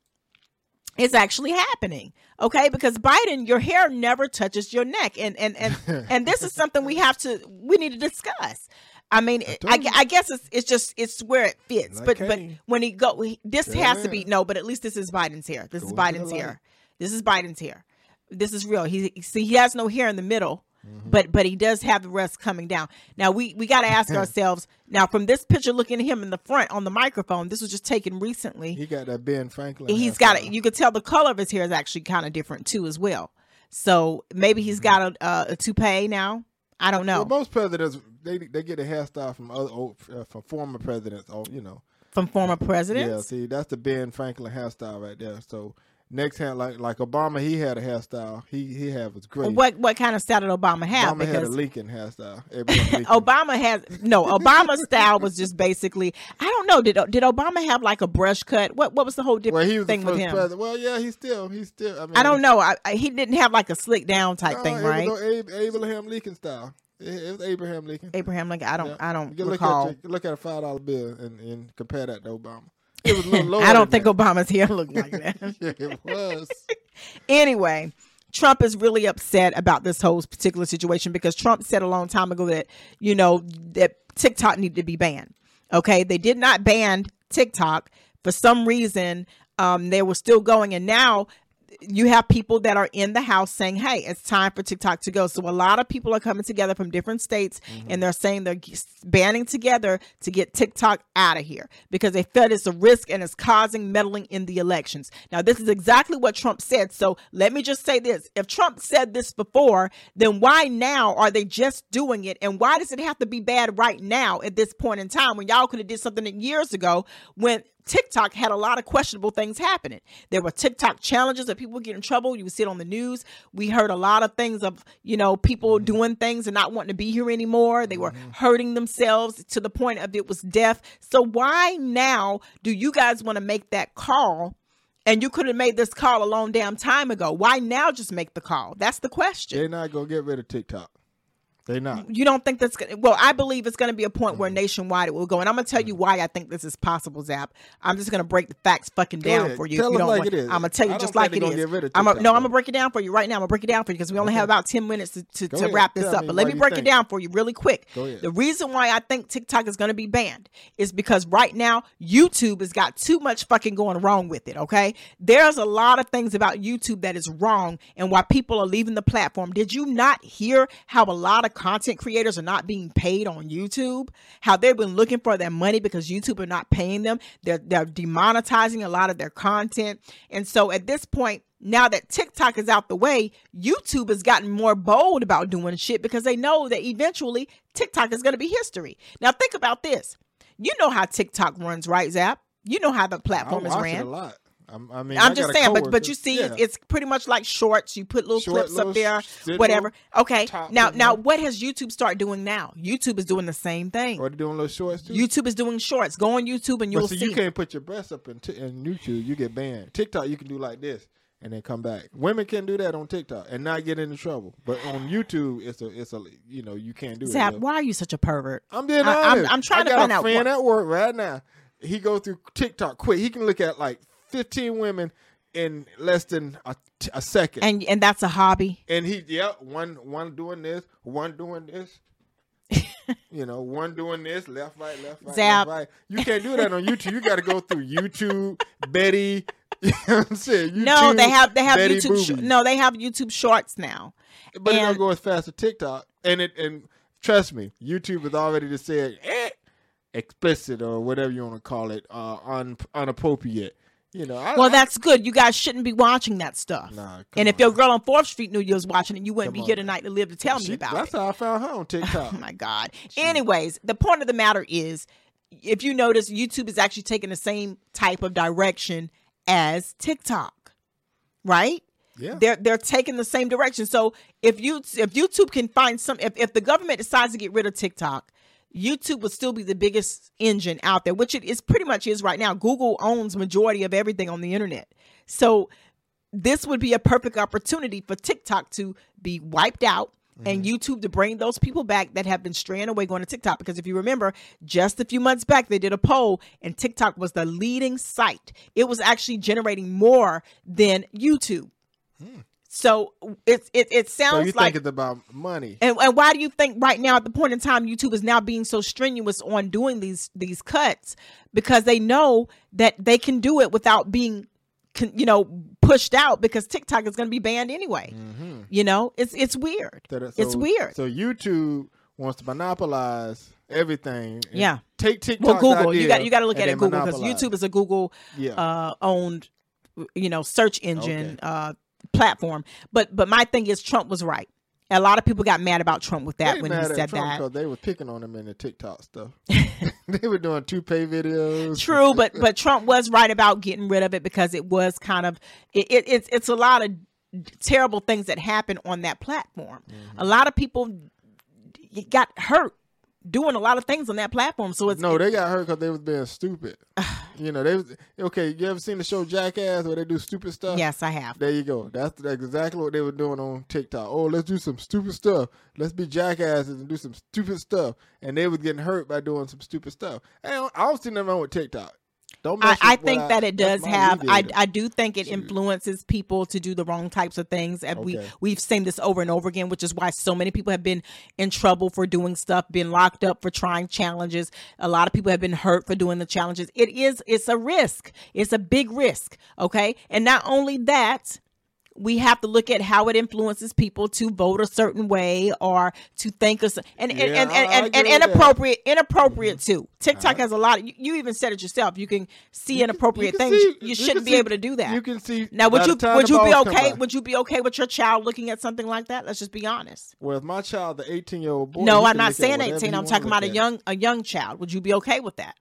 is actually happening. Okay, because Biden, your hair never touches your neck, and and and (laughs) and this is something we have to we need to discuss. I mean, I, you. I guess it's it's just it's where it fits. Like but but when he go, he, this Yeah, has to be no. But at least this is Biden's hair. This is Go the Biden's hair. This is Biden's hair. This is real. He see he has no hair in the middle, Mm-hmm. but but he does have the rest coming down. Now we we got to ask (clears throat) ourselves now from this picture looking at him in the front on the microphone. This was just taken recently. he got that Ben Franklin. He's got it. You could tell the color of his hair is actually kind of different too as well. So maybe he's got a, a, a toupee now. I don't know. Well, most presidents they they get a hairstyle from other old, uh, from former presidents. Or you know, from former presidents. Yeah, see, that's the Ben Franklin hairstyle right there. So next hand, like like Obama, he had a hairstyle. He he had was great. What what kind of style did Obama have? Obama had a because Lincoln hairstyle. Lincoln. (laughs) Obama has no. Obama style was just basically. I don't know. Did did Obama have like a brush cut? What what was the whole different well, he thing with him? president. Well, yeah, he's still he's still. I, mean, I don't know. I, I, he didn't have like a slick down type No, thing, it right? Was Ab- Abraham Lincoln style. It, was Abraham Lincoln. Abraham Lincoln. I don't. Yeah. I don't You can look recall. at your- look at a five dollar bill and, and compare that to Obama. (laughs) It was a little lower. I don't think Obama's hair looked like that. (laughs) that. yeah, it was. (laughs) anyway, Trump is really upset about this whole particular situation because Trump said a long time ago that, you know, that TikTok needed to be banned. Okay. They did not ban TikTok. For some reason, um, they were still going. And now you have people that are in the house saying, hey, it's time for TikTok to go. So a lot of people are coming together from different states mm-hmm. and they're saying they're banding together to get TikTok out of here because they felt it's a risk and it's causing meddling in the elections. Now, this is exactly what Trump said. So let me just say this. If Trump said this before, then why now are they just doing it? And why does it have to be bad right now at this point in time when y'all could have did something years ago when TikTok had a lot of questionable things happening. There were TikTok challenges that people get in trouble. You would see it on the news. We heard a lot of things of, you know, people mm-hmm. doing things and not wanting to be here anymore. They were mm-hmm. hurting themselves to the point of it was death. So why now do you guys want to make that call? And you could have made this call a long damn time ago. Why now just make the call? That's the question. They're not gonna get rid of TikTok. They not. You don't think that's gonna, well? I believe it's going to be a point Mm. where nationwide it will go, and I'm going to tell you why I think this is possible, Zap. I'm just going to break the facts fucking Go down ahead. for you. Tell you don't like want, it is. I'm going to tell you I just like think it is. get rid of I'm a, no, I'm going to break it down for you right now. I'm going to break it down for you because we only Okay. have about 10 minutes to, to, to wrap this Tell up. But let me break it down for you really quick. Go ahead. The reason why I think TikTok is going to be banned is because right now YouTube has got too much fucking going wrong with it. Okay, there's a lot of things about YouTube that is wrong and why people are leaving the platform. Did you not hear how a lot of content creators are not being paid on YouTube? How they've been looking for their money because YouTube are not paying them. They're they're demonetizing a lot of their content, and so at this point. Now that TikTok is out the way, YouTube has gotten more bold about doing shit because they know that eventually TikTok is going to be history. Now think about this. You know how TikTok runs, right, Zap? You know how the I platform is watch ran. A. I'm, I mean, I I'm just got a saying, but but you see, yeah. it's pretty much like shorts. You put little Short clips little up there, whatever. Okay, now now what has YouTube start doing now? YouTube is doing the same thing. Or doing little shorts too. YouTube is doing shorts. Go on YouTube and you'll see, see. you can't put your breasts up in, t- in YouTube. You get banned. TikTok, you can do like this and then come back. Women can do that on TikTok and not get into trouble. But on YouTube, it's a it's a you know you can't do Zap, it. why are you such a pervert? I'm being I- I'm- honest. I'm trying I to got find a out friend what- at work right now. He go through TikTok quick. He can look at like 15 women in less than a, a second. And and that's a hobby. And he, yeah, one one doing this, one doing this. (laughs) you know, one doing this, left, right, left, right, Zap. left, right. You can't do that on YouTube. You got to go through YouTube, Betty. (laughs) You know what I'm saying? no, they have they have Betty YouTube. Sh- no, they have YouTube Shorts now. but it don't go as fast as TikTok. And it and trust me, YouTube is already just said eh, explicit or whatever you want to call it, uh, un, unappropriate. You know, I, Well, I- that's good. You guys shouldn't be watching that stuff. Nah, and if on. your girl on Fourth Street knew you was watching it, you wouldn't Come be here tonight to live to tell me about that's it. That's how I found her on (laughs) oh, TikTok. Oh my God. Anyways, the point of the matter is, if you notice, YouTube is actually taking the same type of direction as TikTok, right? yeah. They're they're taking the same direction. So if you if YouTube can find some, if if the government decides to get rid of TikTok, YouTube would still be the biggest engine out there, which it is pretty much is right now. Google owns majority of everything on the internet. So this would be a perfect opportunity for TikTok to be wiped out and mm-hmm. YouTube to bring those people back that have been straying away going to TikTok. Because if you remember, just a few months back, they did a poll and TikTok was the leading site. It was actually generating more than YouTube. Hmm. So it, it, it so sounds you like think it's about money? and, and why do you think right now at the point in time YouTube is now being so strenuous on doing these these cuts because they know that they can do it without being you know pushed out because TikTok is going to be banned anyway. You know, it's it's weird. So it's weird. So YouTube wants to monopolize everything. Yeah. Take TikTok. well, Google, you got you got to look at it Google because YouTube is a Google Yeah. uh, owned you know search engine Okay. uh, platform. But but my thing is Trump was right. a lot of people got mad about Trump with that They when he said Trump that. because they were picking on him in the TikTok stuff. (laughs) (laughs) they were doing two pay videos. True, but (laughs) but Trump was right about getting rid of it because it was kind of it, it it's it's a lot of terrible things that happen on that platform. Mm-hmm. A lot of people got hurt doing a lot of things on that platform. So it's No, they got hurt because they was being stupid. (sighs) you know, they was okay. You ever seen the show Jackass where they do stupid stuff? yes, I have. There you go. That's, that's exactly what they were doing on TikTok. Oh, let's do some stupid stuff. Let's be jackasses and do some stupid stuff. And they was getting hurt by doing some stupid stuff. I don't, I don't see nothing wrong with TikTok. Don't. I, I think that it does have. I. I do think it Shoot. influences people to do the wrong types of things, and we we've seen this over and over again, which is why so many people have been in trouble for doing stuff, been locked up for trying challenges. A lot of people have been hurt for doing the challenges. It is it's a risk. It's a big risk. Okay, and not only that. We have to look at how it influences people to vote a certain way or to think of, and and, Yeah, and, and, and, that. inappropriate, inappropriate too. TikTok uh-huh. has a lot. Of, you, you even said it yourself. You can see inappropriate You things. see- you you shouldn't can be see- able to do that. You can see. now, would you would you be okay? Would you be okay with your child looking at something like that? Let's just be honest. Well, if my child, the 18 year old boy. no, I'm not saying 18. I'm talking about a young a young child. Would you be okay with that?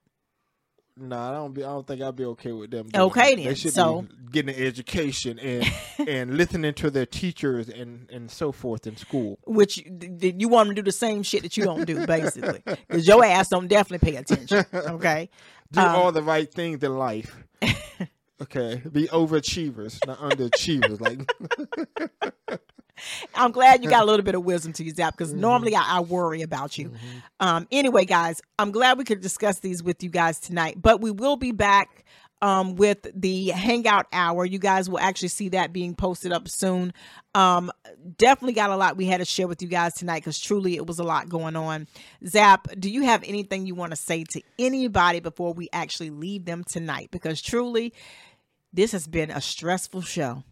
No, I don't be. I don't think I'd be okay with them. Okay then, they should so- be getting an education and (laughs) and listening to their teachers and and so forth in school. Which th- you want them to do the same shit that you don't do, basically, because your ass don't definitely pay attention. (laughs) Okay. Do Um, all the right things in life. (laughs) okay, be overachievers, not underachievers. Like I'm glad you got a (laughs) little bit of wisdom to you, Zap, because Mm-hmm. normally I, I worry about you. Um, anyway, guys, I'm glad we could discuss these with you guys tonight, but we will be back um, with the Hangout Hour. You guys will actually see that being posted up soon. Um, definitely got a lot we had to share with you guys tonight because truly it was a lot going on. Zap, do you have anything you want to say to anybody before we actually leave them tonight? Because truly, this has been a stressful show.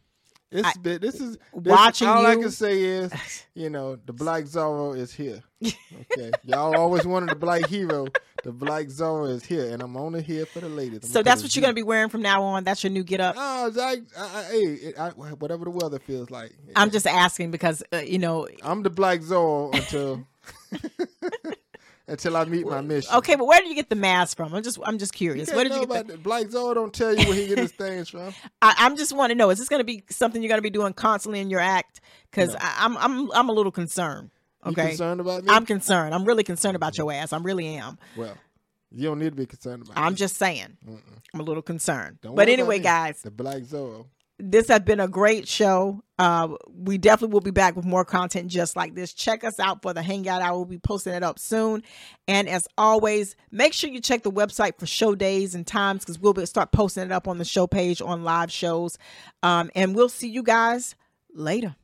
It's been. This is this, watching All I can say is, (laughs) you know, the Black Zorro is here. (laughs) Okay, y'all always wanted the Black Hero. The Black Zorro is here, and I'm only here for the ladies. I'm So that's what you're going to be wearing from now on. That's your new get up. No, I, I, I, hey, I, whatever the weather feels like. I'm just asking because uh, you know. I'm the Black Zorro until (laughs) until I meet my mission. Okay, but where do you get the mask from? I'm just I'm just curious. Where did you get the? Black Zorro don't tell you where he get his things from. (laughs) I, I'm just want to know. Is this going to be something you're going to be doing constantly in your act? Because I'm I'm I'm a little concerned. You Okay, concerned about me? I'm concerned. I'm really concerned about your ass. I really am. well, you don't need to be concerned about I'm me. just saying. I'm a little concerned. Don't but anyway, guys, The Black Zorro. This has been a great show. Uh, we definitely will be back with more content just like this. Check us out for the Hangout Hour. We'll be posting it up soon. And as always, make sure you check the website for show days and times because we'll be, start posting it up on the show page on live shows. Um, and we'll see you guys later.